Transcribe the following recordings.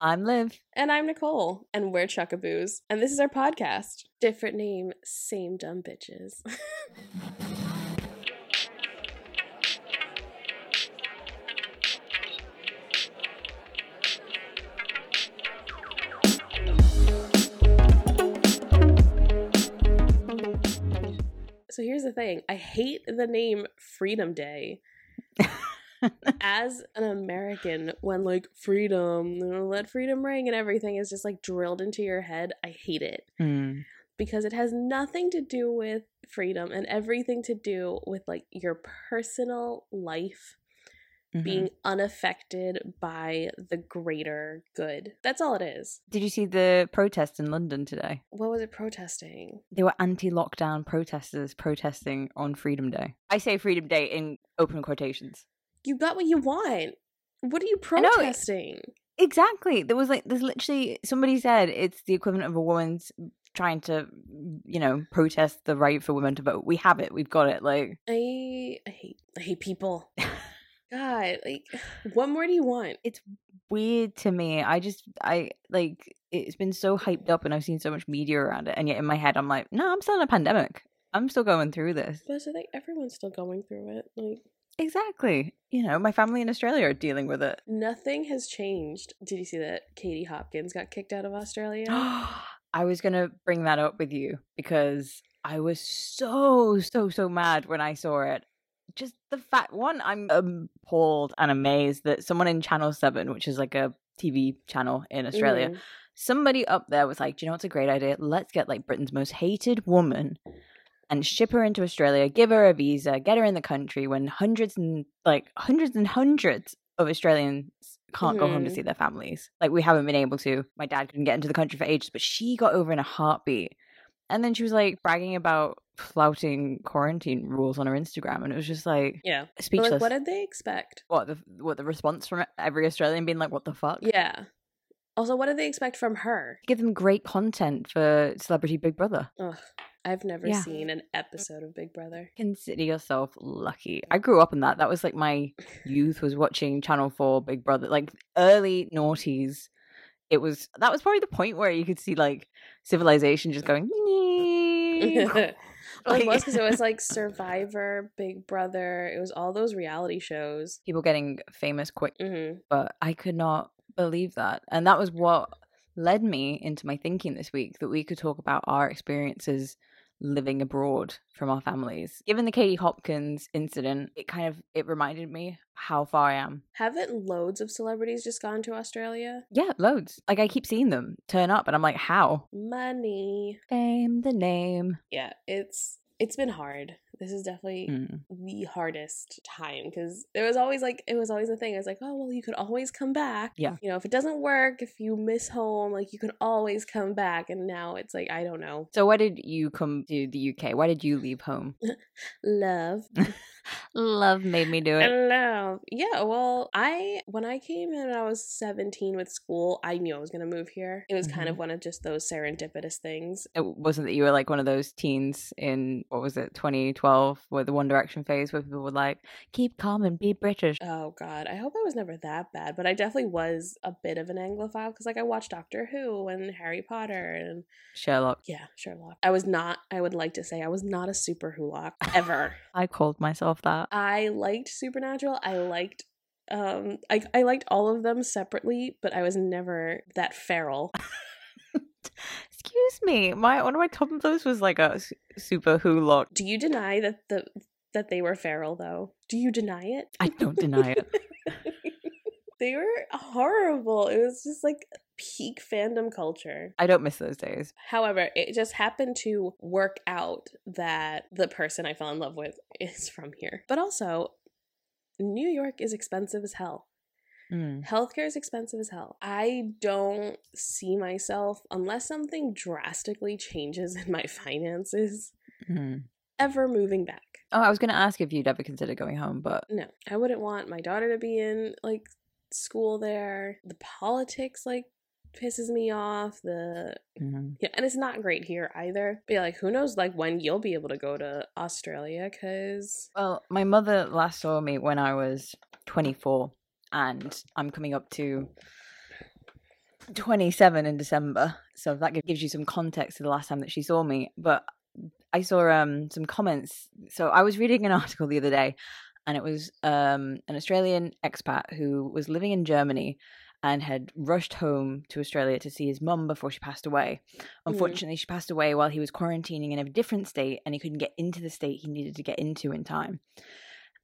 I'm Liv. And I'm Nicole. And we're Chuckaboos. And this is our podcast. Different name, same dumb bitches. so here's the thing I hate the name Freedom Day. As an American, when like freedom, let freedom ring and everything is just like drilled into your head, I hate it Mm. because it has nothing to do with freedom and everything to do with like your personal life Mhm. being unaffected by the greater good. That's all it is. Did you see the protest in London today? What was it protesting? They were anti-lockdown protesters protesting on Freedom Day. I say Freedom Day in open quotations. You got what you want. What are you protesting? Exactly. There was like there's literally somebody said it's the equivalent of a woman's trying to you know protest the right for women to vote. We have it. We've got it. Like I I hate I hate people. God, like what more do you want? it's weird to me. I just I like it's been so hyped up and I've seen so much media around it and yet in my head I'm like, no, I'm still in a pandemic. I'm still going through this. But I think everyone's still going through it. Like Exactly. You know, my family in Australia are dealing with it. nothing has changed. Did you see that Katie Hopkins got kicked out of Australia? I was going to bring that up with you because I was so, so, so mad when I saw it. Just the fact, one, I'm appalled and amazed that someone in Channel 7, which is like a TV channel in Australia, Mhm. somebody up there was like, Do you know what's a great idea? Let's get like Britain's most hated woman and ship her into Australia, give her a visa, get her in the country when hundreds and like hundreds and hundreds of Australians can't go home to Mhm. see their families. Like we haven't been able to. My dad couldn't get into the country for ages, but she got over in a heartbeat. And then she was like bragging about flouting quarantine rules on her Instagram, and it was just like Yeah. Speechless. like what did they expect? what the what the response from every Australian being like, "What the fuck?" Yeah. Also, what did they expect from her? Give them great content for Celebrity Big Brother. Ugh. I've never Yeah. seen an episode of Big Brother. Consider yourself lucky. I grew up in that. That was like my youth was watching Channel 4 Big Brother, like early noughties. It was that was probably the point where you could see like civilization just going Like- it was because it was like Survivor, Big Brother. It was all those reality shows. people getting famous quick, hmm but I could not believe that. And that was what led me into my thinking this week that we could talk about our experiences living abroad from our families. Given the Katie Hopkins incident, it kind of it reminded me how far I am Haven't loads of celebrities just gone to Australia? Yeah, loads. Like I keep seeing them turn up, and I'm like, how? Money. Fame, the name. Yeah, it's it's been hard. This is definitely Mm. the hardest time because there was always like it was always a thing. I was like, oh well, you could always come back. Yeah. You know, if it doesn't work, if you miss home, like you can always come back. And now it's like I don't know. So, why did you come to the UK? Why did you leave home? Love. Love made me do it. Love. Yeah, well, I when I came in I was 17 with school, I knew I was gonna move here. It was kind of one of just those serendipitous things. It wasn't that you were like one of those teens in what was it, 2012, where the One Direction phase, where people were like, "Keep calm and be British." Oh god, I hope I was never that bad, but I definitely was a bit of an Anglophile because like I watched Doctor Who and Harry Potter and Sherlock. yeah, Sherlock. I was not. I would like to say I was not a super Wholock ever. I called myself that. I liked Supernatural. I liked. Um, I I liked all of them separately, but I was never that feral. Excuse me, my one of my top those was like a super Wholock. Do you deny that the that they were feral though? Do you deny it? I don't deny it. they were horrible. It was just like peak fandom culture. I don't miss those days. However, it just happened to work out that the person I fell in love with is from here. But also, New York is expensive as hell. Mm. Healthcare is expensive as hell. I don't see myself, unless something drastically changes in my finances, Mm. ever moving back. Oh, I was going to ask if you'd ever consider going home, but No, I wouldn't want my daughter to be in like school there. The politics like pisses me off. The Mhm. yeah, and it's not great here either. But yeah, like who knows like when you'll be able to go to Australia cuz well, my mother last saw me when I was 24, and I'm coming up to 27 in December. So that gives you some context to the last time that she saw me. But I saw um some comments. So I was reading an article the other day and it was um an Australian expat who was living in Germany and had rushed home to Australia to see his mum before she passed away. Unfortunately, mm. she passed away while he was quarantining in a different state and he couldn't get into the state he needed to get into in time.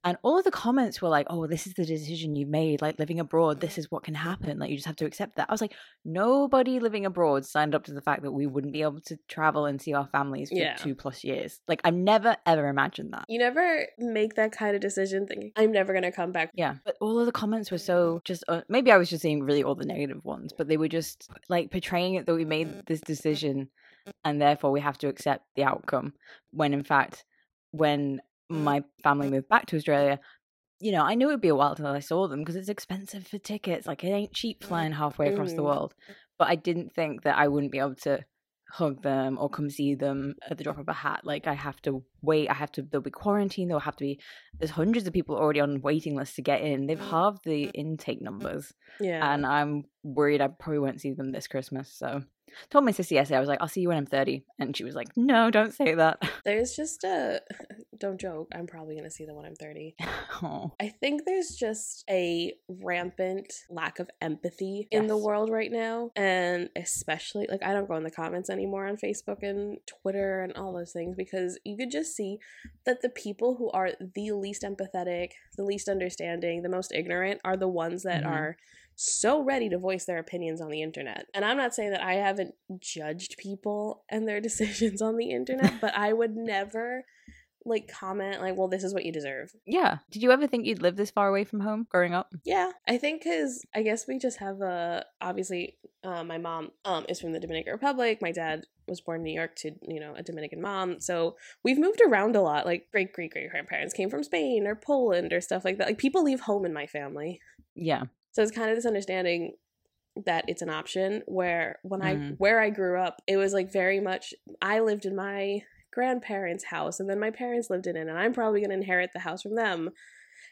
And all of the comments were like, oh, this is the decision you made. Like living abroad, this is what can happen. Like you just have to accept that. I was like, nobody living abroad signed up to the fact that we wouldn't be able to travel and see our families for yeah. two plus years. Like I've never, ever imagined that. You never make that kind of decision thinking, I'm never going to come back. Yeah. But all of the comments were so just, uh, maybe I was just seeing really all the negative ones, but they were just like portraying it that we made this decision and therefore we have to accept the outcome. When in fact, when my family moved back to Australia, you know, I knew it would be a while until I saw them because it's expensive for tickets. Like it ain't cheap flying halfway across mm. the world. But I didn't think that I wouldn't be able to hug them or come see them at the drop of a hat. Like I have to wait. I have to. There'll be quarantine. There'll have to be. There's hundreds of people already on waiting lists to get in. They've mm. halved the intake numbers. Yeah, and I'm worried I probably won't see them this Christmas. So told my sister yesterday, I was like, I'll see you when I'm 30. And she was like, no, don't say that. There's just a, don't joke, I'm probably going to see them when I'm 30. Oh. I think there's just a rampant lack of empathy yes. in the world right now. And especially, like, I don't go in the comments anymore on Facebook and Twitter and all those things because you could just see that the people who are the least empathetic, the least understanding, the most ignorant are the ones that mm-hmm. are so ready to voice their opinions on the internet. And I'm not saying that I haven't judged people and their decisions on the internet, but I would never like comment like well this is what you deserve. Yeah. Did you ever think you'd live this far away from home growing up? Yeah. I think because i guess we just have a obviously uh, my mom um is from the dominican republic. My dad was born in new york to you know a dominican mom. So we've moved around a lot. Like great great great grandparents came from spain or poland or stuff like that. Like people leave home in my family. Yeah. So it's kind of this understanding that it's an option where when mm. I mm-hmm. where I grew up, it was like very much I lived in my grandparents' house and then my parents lived in it and I'm probably going to inherit the house from them.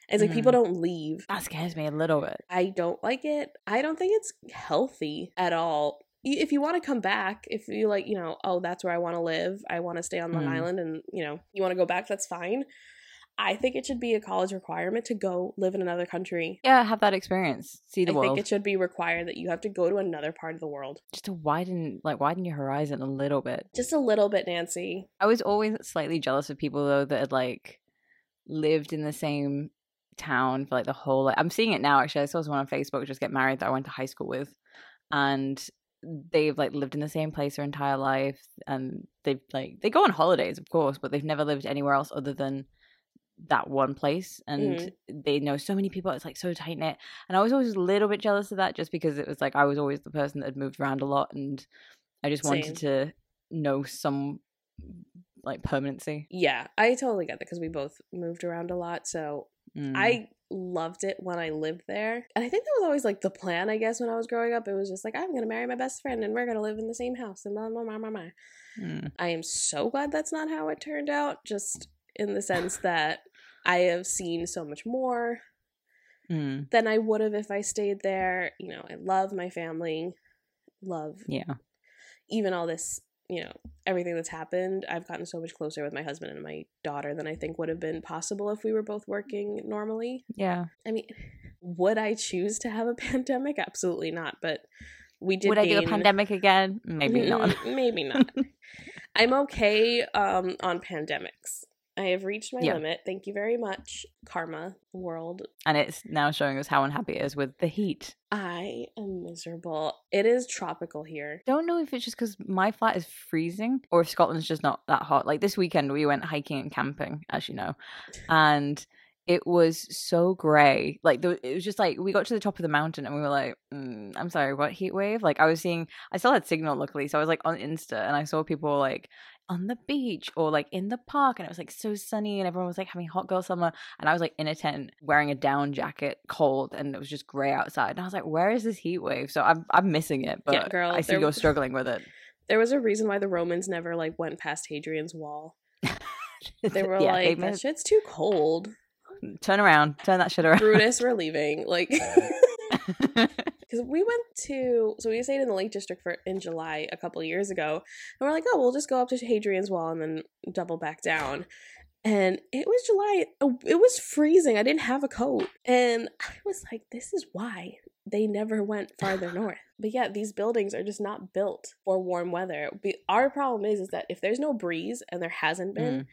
It's like mm. people mm-hmm. don't leave. That scares me a little bit. I don't like it. I don't think it's healthy at all. If you want to come back, if you like, you know, oh, that's where I want to live. I want to stay on Long mm. Island and, you know, you want to go back, that's fine. I think it should be a college requirement to go live in another country. Yeah, have that experience. See the I world. I think it should be required that you have to go to another part of the world. Just to widen like widen your horizon a little bit. Just a little bit, Nancy. I was always slightly jealous of people though that had like lived in the same town for like the whole like I'm seeing it now actually. I saw someone on Facebook just get married that I went to high school with and they've like lived in the same place their entire life and they've like they go on holidays of course but they've never lived anywhere else other than that one place and mm. they know so many people it's like so tight knit and i was always a little bit jealous of that just because it was like i was always the person that had moved around a lot and i just Same. wanted to know some like permanency yeah i totally get that because we both moved around a lot so mm. i loved it when i lived there and i think that was always like the plan i guess when i was growing up it was just like i'm gonna marry my best friend and we're gonna live in the same house and blah blah blah blah blah mm. i am so glad that's not how it turned out just in the sense that I have seen so much more mm. than I would have if I stayed there. You know, I love my family, love yeah, even all this. You know, everything that's happened. I've gotten so much closer with my husband and my daughter than I think would have been possible if we were both working normally. Yeah. I mean, would I choose to have a pandemic? Absolutely not. But we did. Would gain... I do a pandemic again? Maybe not. Maybe not. I'm okay um, on pandemics. I have reached my yeah. limit. Thank you very much, Karma World. And it's now showing us how unhappy it is with the heat. I am miserable. It is tropical here. Don't know if it's just because my flat is freezing or if Scotland's just not that hot. Like this weekend, we went hiking and camping, as you know, and it was so grey. Like the, it was just like we got to the top of the mountain and we were like, mm, "I'm sorry, what heat wave?" Like I was seeing, I still had signal luckily, so I was like on Insta and I saw people like on the beach or like in the park and it was like so sunny and everyone was like having hot girl summer and I was like in a tent wearing a down jacket cold and it was just grey outside and I was like where is this heat wave so I'm I'm missing it but yeah, girl, I see you're struggling with it there was a reason why the Romans never like went past Hadrian's wall they were yeah, like that shit's too cold turn around turn that shit around Brutus we're leaving like because we went to so we stayed in the Lake District for in July a couple of years ago, and we're like, oh, we'll just go up to Hadrian's Wall and then double back down. And it was July. oh, It was freezing. I didn't have a coat, and I was like, this is why they never went farther north. But yeah, these buildings are just not built for warm weather. We, our problem is is that if there's no breeze and there hasn't been,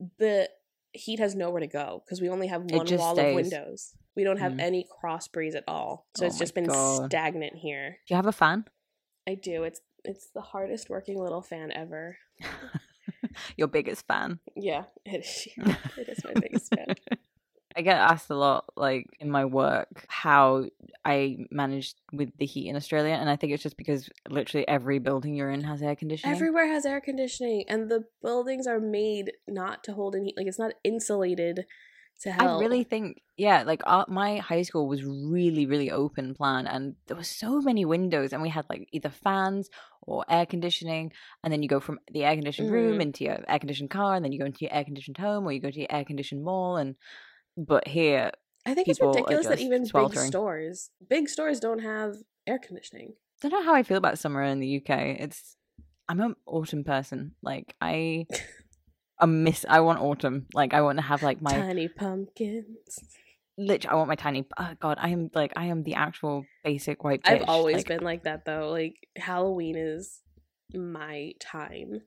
mm. the heat has nowhere to go because we only have one wall stays. of windows. We don't have Mm. any cross breeze at all. So Oh it's just been God. stagnant here. Do you have a fan? I do. It's it's the hardest working little fan ever. Your biggest fan. Yeah, it is. It is my biggest fan. I get asked a lot, like in my work, how I manage with the heat in Australia, and I think it's just because literally every building you're in has air conditioning. Everywhere has air conditioning, and the buildings are made not to hold in heat. Like it's not insulated to help. I really think, yeah, like our, my high school was really, really open plan, and there were so many windows, and we had like either fans or air conditioning, and then you go from the air conditioned room Mhm. into your air conditioned car, and then you go into your air conditioned home, or you go to your air conditioned mall, and but here, I think it's ridiculous that even big stores, big stores, don't have air conditioning. I don't know how I feel about summer in the UK. It's I'm an autumn person. Like I, I miss. I want autumn. Like I want to have like my Tiny pumpkins. literally. I want my tiny. Oh God, I am like I am the actual basic white. Bitch. I've always Like, been like that though. Like Halloween is my time.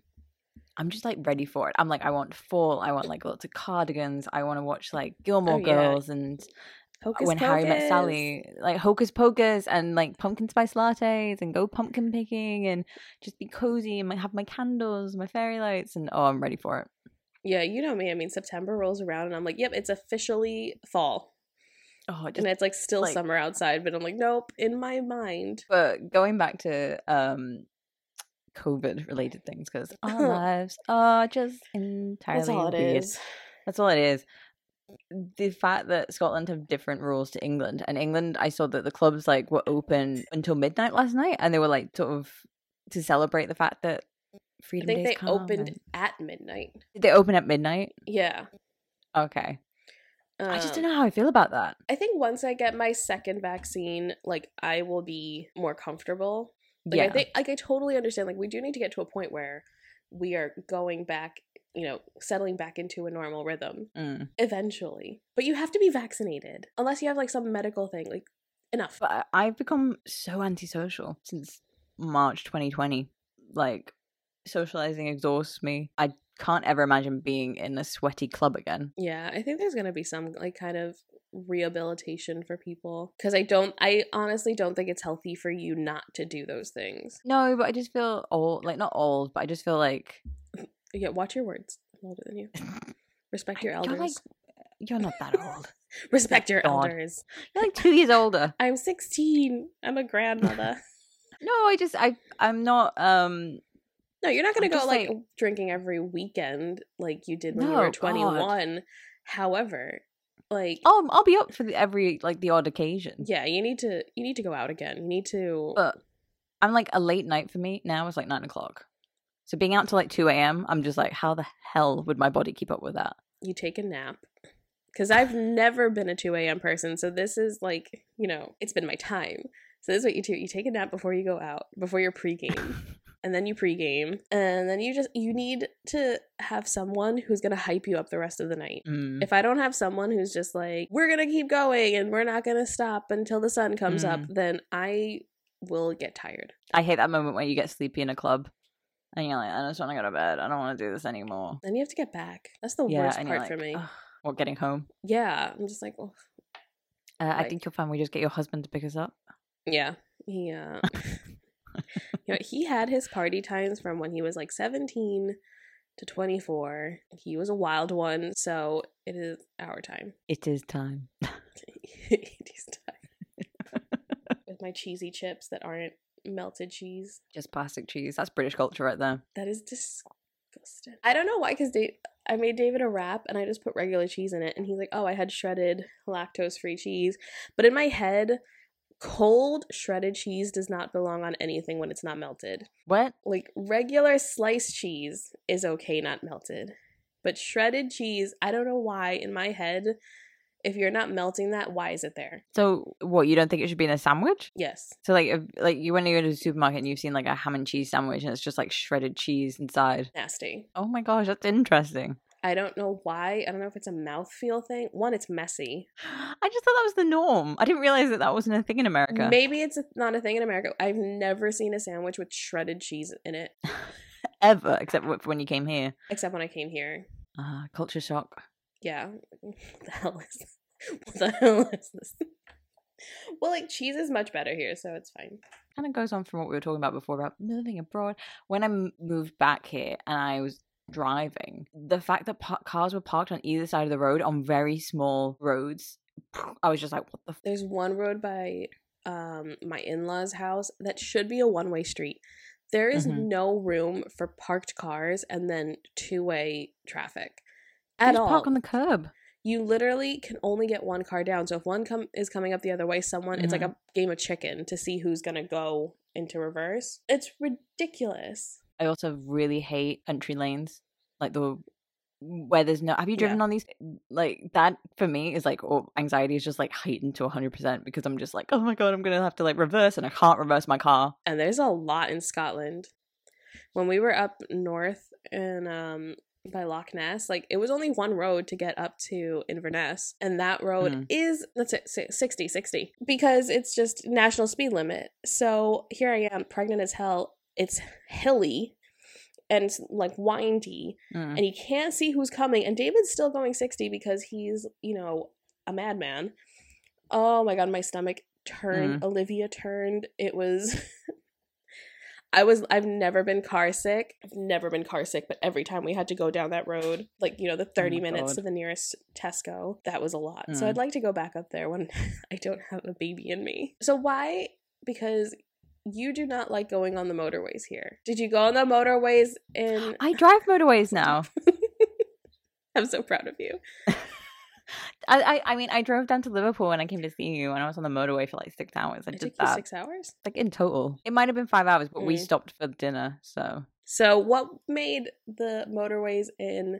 I'm just like ready for it. I'm like I want fall. I want like lots of cardigans. I want to watch like Gilmore Oh, yeah. Girls and Hocus when Harry met Sally, like Hocus Pocus and like pumpkin spice lattes and go pumpkin picking and just be cozy and have my candles, my fairy lights, and oh, I'm ready for it. Yeah, you know me. I mean, September rolls around and I'm like, yep, it's officially fall. Oh, just and it's like still like- summer outside, but I'm like, nope, in my mind. but going back to um covid related things because our lives are just entirely That's all it weird. is. that's all it is the fact that scotland have different rules to england and england i saw that the clubs like were open until midnight last night and they were like sort of to celebrate the fact that Freedom I think Day's they opened and- at midnight. did they open at midnight Yeah. okay i just Um, don't know how i feel about that I think once I get my second vaccine, like I will be more comfortable. Like yeah I think like I totally understand. Like we do need to get to a point where we are going back, you know, settling back into a normal rhythm Mm. eventually. But you have to be vaccinated. Unless you have like some medical thing. Like enough. but I've become so antisocial since March 2020. Like, socializing exhausts me. I can't ever imagine being in a sweaty club again. Yeah, I think there's going to be some like kind of rehabilitation for people cuz I don't I honestly don't think it's healthy for you not to do those things. No, but I just feel old. Like, not old, but I just feel like. Yeah, watch your words. I'm older than you. Respect your elders. like- You're not that old. Respect your God. elders. You're like two years older. I'm 16. I'm a grandmother. No, I just, I, I'm not, um, no, you're not going to go like like- drinking every weekend like you did when you No, were God. 21. However, like oh, I'll, I'll be up for the, every, like, the odd occasion. yeah, you need to you need to go out again. You need to But I'm like, a late night for me now is like nine o'clock. So being out till like 2 a.m., I'm just like, how the hell would my body keep up with that? you take a nap. Because I've never been a 2 a.m. person. So this is like, you know, it's been my time. So this is what you do. You take a nap before you go out, before your pregame. and then you pregame. And then you just, you need to have someone who's going to hype you up the rest of the night. Mm. If I don't have someone who's just like, we're going to keep going and we're not going to stop until the sun comes up, Mm. then I will get tired. I hate that moment where you get sleepy in a club and you're like, I just want to go to bed. I don't want to do this anymore. Then you have to get back. That's the yeah, worst and you're part for me. "Ugh." Or getting home. Yeah. I'm just like, oh, Uh, I think you'll find we just get your husband to pick us up. Yeah, he uh, you know, he had his party times from when he was like seventeen to twenty four. He was a wild one, so it is our time. It is time. it is time. With my cheesy chips that aren't melted cheese, Just plastic cheese. That's British culture right there. that is disgusting. I don't know why, because Dave, I made David a wrap and I just put regular cheese in it, and he's like, "Oh, I had shredded lactose free cheese," but in my head. Cold shredded cheese does not belong on anything when it's not melted. What? like regular sliced cheese is okay not melted but shredded cheese i don't know why in my head If you're not melting that, why is it there? So what? You don't think it should be in a sandwich? Yes. So like, if, like you when you go to the supermarket and you've seen like a ham and cheese sandwich and it's just like shredded cheese inside. Nasty. Oh my gosh, that's interesting. I don't know why. I don't know if it's a mouthfeel thing. One, it's messy. I just thought that was the norm. I didn't realize that that wasn't a thing in America. Maybe it's not a thing in America. I've never seen a sandwich with shredded cheese in it, Ever, except for when you came here. except when I came here. Ah, culture shock. Yeah. What the hell is this? What the hell is this? Well, like cheese is much better here, so it's fine. kind of goes on from what we were talking about before about moving abroad. When I moved back here and I was driving, the fact that pa- cars were parked on either side of the road on very small roads, I was just like, what the f- There's one road by um my in-laws' house that should be a one-way street. There is Mhm. no room for parked cars and then two-way traffic at Just all. park on the curb. you literally can only get one car down. So if one come is coming up the other way, someone it's like Mm-hmm. a game of chicken to see who's gonna go into reverse. It's ridiculous. I also really hate country lanes, like the where there's no. Have you driven on these? Like that for me is like oh, anxiety is just like heightened to hundred percent because I'm just like oh my god I'm gonna have to like reverse and I can't reverse my car. And there's a lot in Scotland. When we were up north and um by Loch Ness, like it was only one road to get up to Inverness, and that road Mm. is that's it, si- 60, 60, because it's just national speed limit. So here I am, pregnant as hell. It's hilly and like windy, Mm. and you can't see who's coming. And David's still going 60 because he's, you know, a madman. Oh my god, my stomach turned. Olivia turned. It was. I was. I've never been car sick. I've never been car sick, but every time we had to go down that road, like you know, the thirty Oh my minutes God. to the nearest Tesco, that was a lot. So Mm. I'd like to go back up there when I don't have a baby in me. So why? Because you do not like going on the motorways here. Did you go on the motorways in? I drive motorways now. I'm so proud of you. I, I I mean I drove down to Liverpool when I came to see you and I was on the motorway for like six hours. I It did that six hours. like in total. It might have been five hours, but we Mm. stopped for dinner. So So, what made the motorways in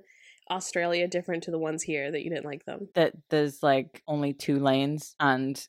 Australia different to the ones here that you didn't like them? that there's like only two lanes and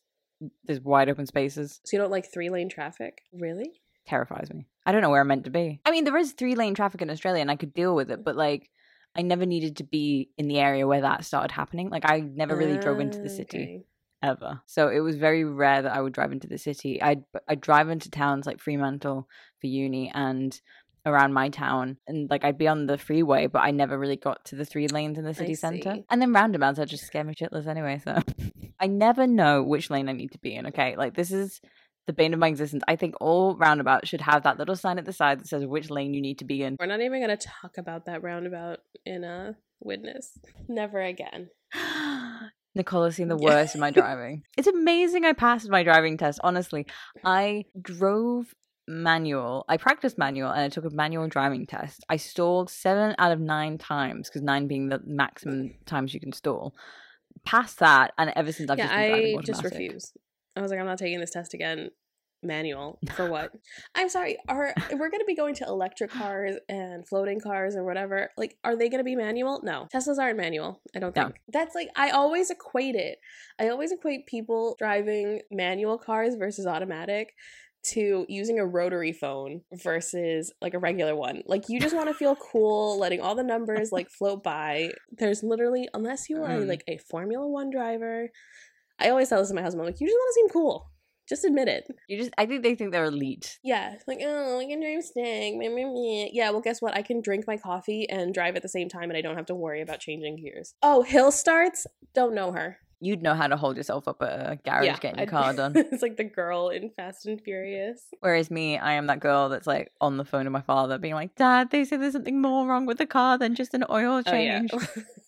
there's wide open spaces. So, you don't like three lane traffic? Really? Terrifies me. I don't know where I'm meant to be. I mean, there is three lane traffic in Australia and I could deal with it, but like I never needed to be in the area where that started happening. Like I never really drove into the Ah, city. okay. ever. So it was very rare that I would drive into the city. I'd I'd drive into towns like Fremantle for uni and around my town and like I'd be on the freeway but I never really got to the three lanes in the city center. And then roundabouts are just scare me shitless anyway, so I never know which lane I need to be in, okay? Like this is the bane of my existence. I think all roundabouts should have that little sign at the side that says which lane you need to be in. We're not even going to talk about that roundabout in a witness. Never again. Nicola's seen the worst in my driving. It's amazing I passed my driving test, honestly. I drove manual. I practiced manual and I took a manual driving test. I stalled seven out of nine times, because nine being the maximum times you can stall. Past that, and ever since I've yeah, just been driving I just refuse. I was like, I'm not taking this test again. Manual for what? I'm sorry. Are we're going to be going to electric cars and floating cars or whatever? Like, are they going to be manual? No, Teslas aren't manual. I don't No. think. That's like I always equate it. I always equate people driving manual cars versus automatic to using a rotary phone versus like a regular one. Like you just want to feel cool, letting all the numbers like float by. There's literally unless you are Mm. like a Formula One driver. I always tell this to my husband, I'm like, you just want to seem cool. Just admit it. You just, I think they think they're elite. Yeah. Like, oh, I can drive stick. meh, meh, meh." Yeah, well, guess what? I can drink my coffee and drive at the same time and I don't have to worry about changing gears. Oh, hill starts? Don't know her. You'd know how to hold yourself up at a garage getting your I'd- car done. it's like the girl in Fast and Furious. Whereas me, I am that girl that's like on the phone to my father, being like, "Dad, they say there's something more wrong with the car than just an oil change." Oh,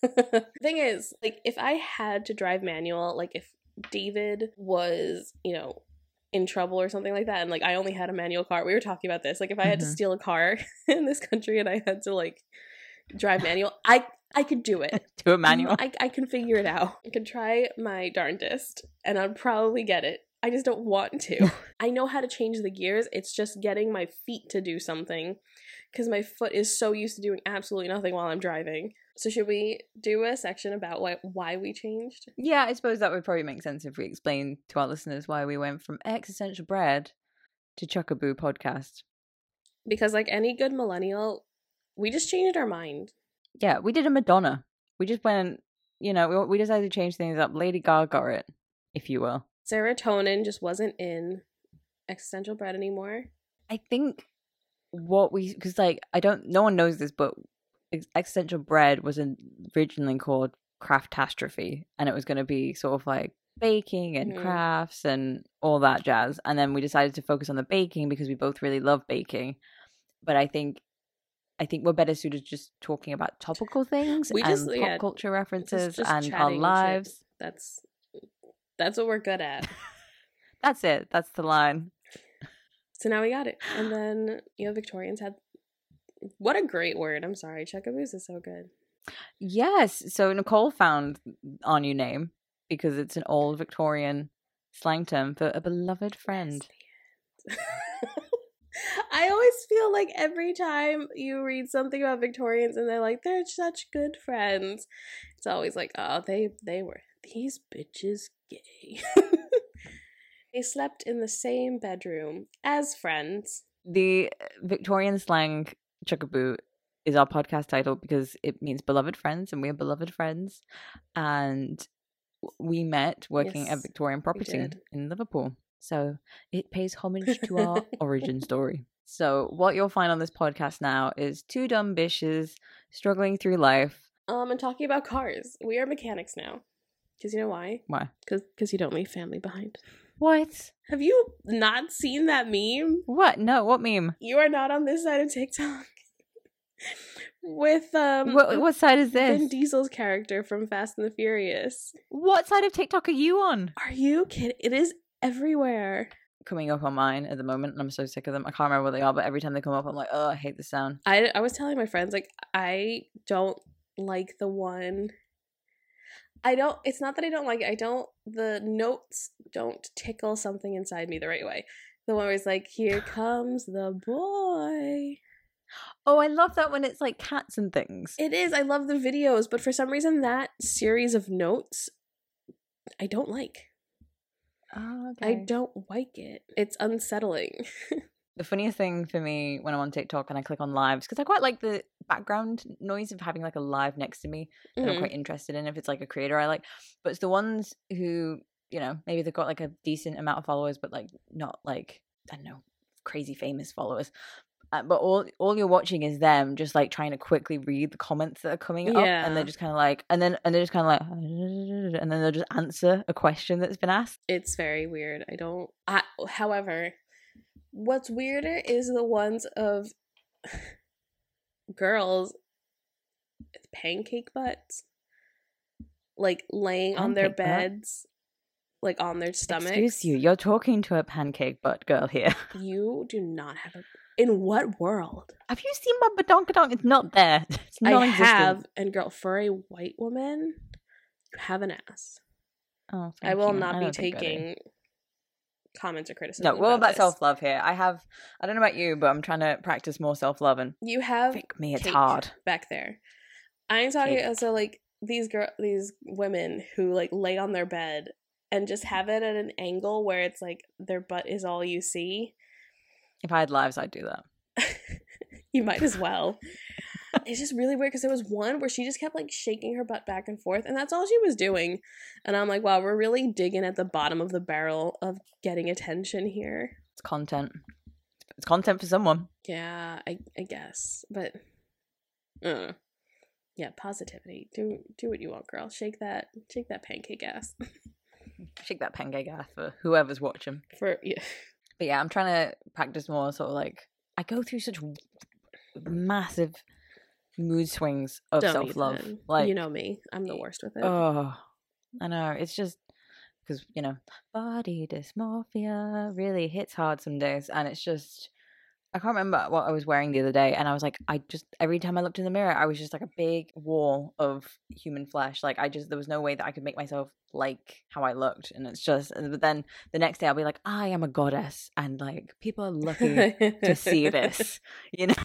yeah. Thing is, like, if I had to drive manual, like, if David was, you know, in trouble or something like that, and like I only had a manual car, we were talking about this. Like, if I had to Mhm. steal a car in this country and I had to like drive manual, I I could do it. to a manual. I I can figure it out. I could try my darndest, and I'd probably get it. I just don't want to. I know how to change the gears. It's just getting my feet to do something because my foot is so used to doing absolutely nothing while I'm driving. So should we do a section about why why we changed? Yeah, I suppose that would probably make sense if we explain to our listeners why we went from existential bread to Chuckaboo podcast. Because like any good millennial, we just changed our mind. Yeah, we did a Madonna. We just went, you know, we, we decided to change things up. Lady Gaga it, if you will. Serotonin just wasn't in existential bread anymore. I think what we because like I don't no one knows this, but existential bread was originally called craftastrophe, and it was going to be sort of like baking and Mhm. crafts and all that jazz. And then we decided to focus on the baking because we both really love baking. But I think. I think we're better suited just talking about topical things We and just- pop culture references just and our chatting shit. lives. That's that's what we're good at. That's it. That's the line. So now we got it. And then you know Victorians had what a great word. I'm sorry. Chuckaboos is so good. Yes. So Nicole found our new name because it's an old Victorian slang term for a beloved friend. I always feel like every time you read something about Victorians and they're like they're such good friends, it's always like oh they they were these bitches gay. they slept in the same bedroom as friends. The Victorian slang chuckaboo is our podcast title because it means beloved friends and we are beloved friends. And we met working at Victorian Property in Liverpool. So it pays homage to our origin story. So what you'll find on this podcast now is two dumb bitches struggling through life. Um, and talking about cars, we are mechanics now. Because you know why? Why? Because you don't leave family behind. What? Have you not seen that meme? What? No, what meme? You are not on this side of TikTok. With um What, what side is this? Vin Diesel's character from Fast and the Furious. What side of TikTok are you on? Are you kidding? It is everywhere. Coming up on mine at the moment, and I'm so sick of them. I can't remember what they are, but every time they come up, I'm like, oh, I hate the sound. I I was telling my friends like I don't like the one. I don't. It's not that I don't like it. I don't. The notes don't tickle something inside me the right way. The one where it's like, "Here comes the boy." Oh, I love that when it's like cats and things. It is. I love the videos, but for some reason, that series of notes, I don't like. Oh, I don't like it. It's unsettling. The funniest thing for me when I'm on TikTok and I click on lives, because I quite like the background noise of having like a live next to me that I'm Mhm. quite interested in if it's like a creator I like. But it's the ones who, you know, maybe they've got like a decent amount of followers, but like not like, I don't know, crazy famous followers. Uh, but all all you're watching is them just like trying to quickly read the comments that are coming up, and they're just kind of like, and then and they're just kind of like, and then they'll just answer a question that's been asked. it's very weird. I don't. I, however, what's weirder is the ones of girls with pancake butts, like laying on their Pancake butt? beds, like on their stomachs. Excuse you, you're talking to a pancake butt girl here. You do not have a. In what world? Have you seen my badonkadonk? It's not there. It's I non-existent. have, and girl, for a white woman, you have an ass. Oh, I will you. not I be don't think I do. taking comments or criticism. No, we're all about self love here. I have. I don't know about you, but I'm trying to practice more self love, and You have pick me, it's hard. back there. I'm talking Cake. also like these girl, these women who like lay on their bed and just have it at an angle where it's like their butt is all you see. If I had lives, I'd do that. you might as well. it's just really weird because there was one where she just kept like shaking her butt back and forth, and that's all she was doing. And I'm like, wow, we're really digging at the bottom of the barrel of getting attention here. It's content. It's content for someone. Yeah, I I guess, but uh, yeah, positivity. Do do what you want, girl. Shake that shake that pancake ass Shake that pancake ass for whoever's watching. for yeah. But yeah, I'm trying to practice more. Sort of like I go through such massive mood swings of self love. Like you know me, I'm the worst with it. Oh, I know. It's just because you know, body dysmorphia really hits hard some days, and it's just I can't remember what I was wearing the other day, and I was like, I just every time I looked in the mirror, I was just like a big wall of human flesh. Like I just there was no way that I could make myself like how I looked, and it's just. But then the next day, I'll be like, I am a goddess, and like people are lucky to see this, you know.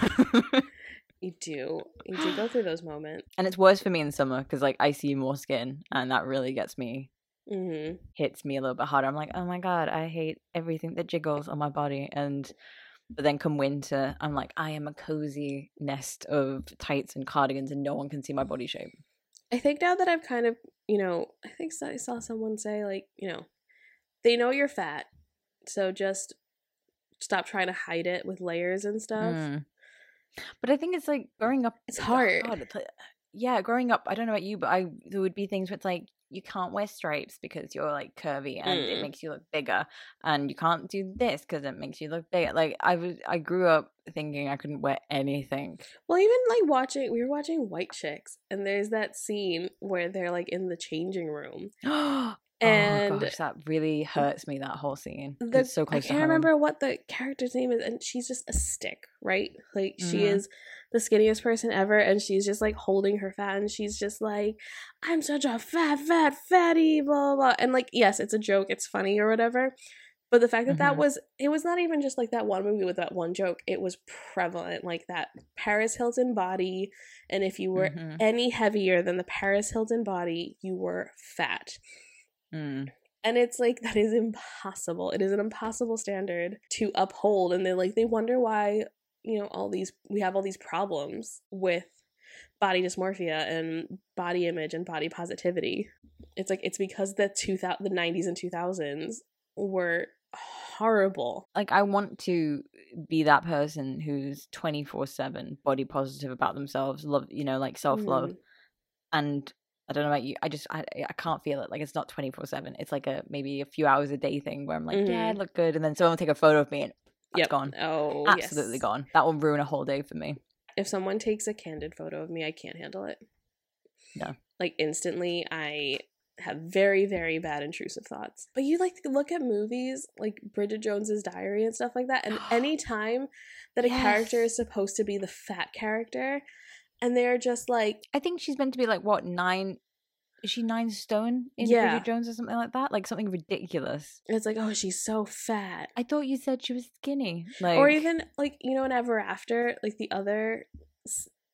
You do. You do go through those moments. And it's worse for me in summer because like I see more skin, and that really gets me Mm-hmm. hits me a little bit harder. I'm like, oh my god, I hate everything that jiggles on my body. And but then come winter, I'm like, I am a cozy nest of tights and cardigans, and no one can see my body shape. I think now that I've kind of, you know, I think I saw someone say, like, you know, they know you're fat. So just stop trying to hide it with layers and stuff. Mm. But I think it's like growing up. It's hard. Like- yeah, growing up. I don't know about you, but I there would be things where it's like you can't wear stripes because you're like curvy and it Mm. makes you look bigger, and you can't do this because it makes you look bigger. Like I was, I grew up thinking I couldn't wear anything. Well, even like watching, we were watching White Chicks, and there's that scene where they're like in the changing room. oh gosh, that really hurts me. That whole scene. The, it's so close I can't remember what the character's name is, and she's just a stick, right? Like she Mhm. is the skinniest person ever, and she's just like holding her fat, and she's just like, "I'm such a fat, fat, fatty," blah blah. blah. And like, yes, it's a joke, it's funny or whatever. But the fact that that Mhm. was, it was not even just like that one movie with that one joke. It was prevalent, like that Paris Hilton body, and if you were Mhm. any heavier than the Paris Hilton body, you were fat. Mm. And it's like that is impossible. It is an impossible standard to uphold and they like they wonder why, you know, all these we have all these problems with body dysmorphia and body image and body positivity. It's like it's because the 2000 the 90s and 2000s were horrible. like I want to be that person who's 24/7 body positive about themselves, love, you know, like self-love. Mhm. And I don't know about you. I just I I can't feel it. Like it's not 24/7. It's like a maybe a few hours a day thing where I'm like, yeah, I mm-hmm. look good and then someone will take a photo of me and that's Yep. gone. Oh, Absolutely yes. gone. That will ruin a whole day for me. If someone takes a candid photo of me, I can't handle it. No. Like instantly, I have very, very bad intrusive thoughts. But you like to look at movies like Bridget Jones's Diary and stuff like that, and any time that a character is supposed to be the fat character, and they're just like, I think she's meant to be like what, 9 is she 9 stone in Yeah. Bridget Jones or something like that? Like something ridiculous. it's like, oh, she's so fat. I thought you said she was skinny. Like or even like you know in ever after like the other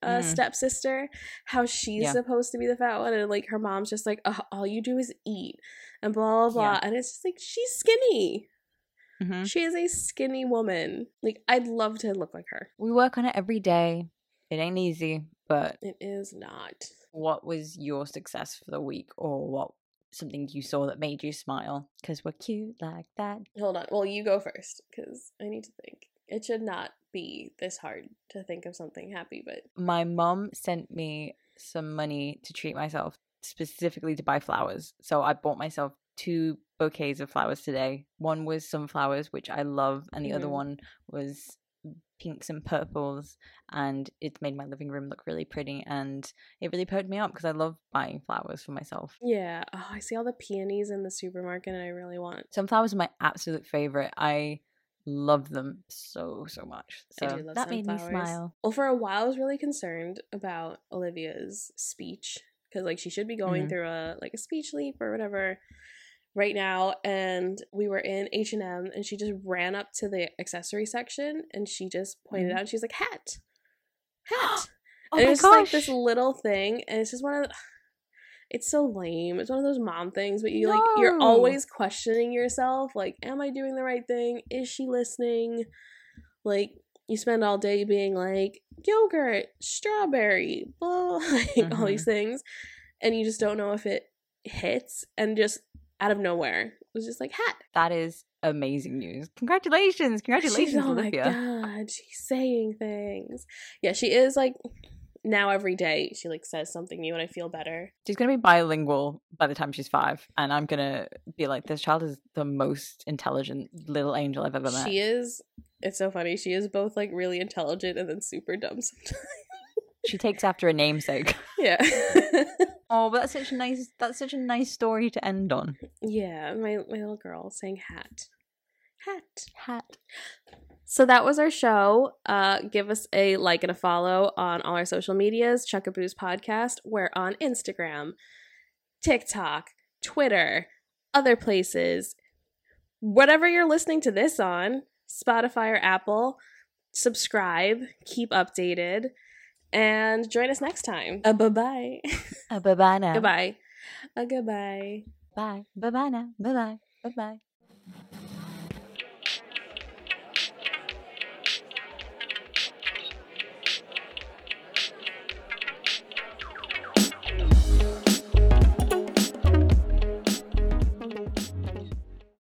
uh, Mhm. stepsister how she's Yeah. supposed to be the fat one and like her mom's just like "Ugh, all you do is eat and blah blah blah Yeah. and it's just like she's skinny Mhm. she is a skinny woman like i'd love to look like her we work on it every day. It ain't easy, but it is not. what was your success for the week or what something you saw that made you smile? Because we're cute like that. Hold on well you go first because i need to think. It should not be this hard to think of something happy but my mom sent me some money to treat myself specifically to buy flowers so i bought myself two bouquets of flowers today. One was sunflowers which i love and the other Mhm. one was pinks and purples and it made my living room look really pretty and it really perked me up because i love buying flowers for myself yeah oh, i see all the peonies in the supermarket and i really want Sunflowers are my absolute favorite. I love them so so much. I So do love that made me smile. Well, for a while, I was really concerned about Olivia's speech because, like, she should be going Mhm. through a like a speech leap or whatever right now. And we were in H and M, and she just ran up to the accessory section and she just pointed Mhm. out. She's like, "Hat, hat." Oh and it's like this little thing, and it's just one of. The, it's so lame. It's one of those mom things, but you like you're always questioning yourself. Like, am I doing the right thing? Is she listening? Like, you spend all day being like yogurt, strawberry, blah, like all these things, and you just don't know if it hits. And just out of nowhere, it was just like hat. that is amazing news. Congratulations. Congratulations, She's, oh my Olivia. god, she's saying things. Yeah, she is like now every day she like says something new and I feel better. She's gonna be bilingual by the time she's five, and I'm gonna be like, this child is the most intelligent little angel I've ever met. She is it's so funny. She is both like really intelligent and then super dumb sometimes. She takes after a namesake. yeah. Oh, but that's such a nice. That's such a nice story to end on. yeah, my my little girl saying hat. Hat. Hat. So that was our show. Uh, give us a like and a follow on all our social medias. Chuckaboos Podcast. We're on Instagram, TikTok, Twitter, other places. Whatever you're listening to this on, Spotify or Apple, subscribe, keep updated. And join us next time. Uh, bye bye. Uh, bye bye now. goodbye. Uh, goodbye. Bye. Bye bye now. Bye bye. Bye bye.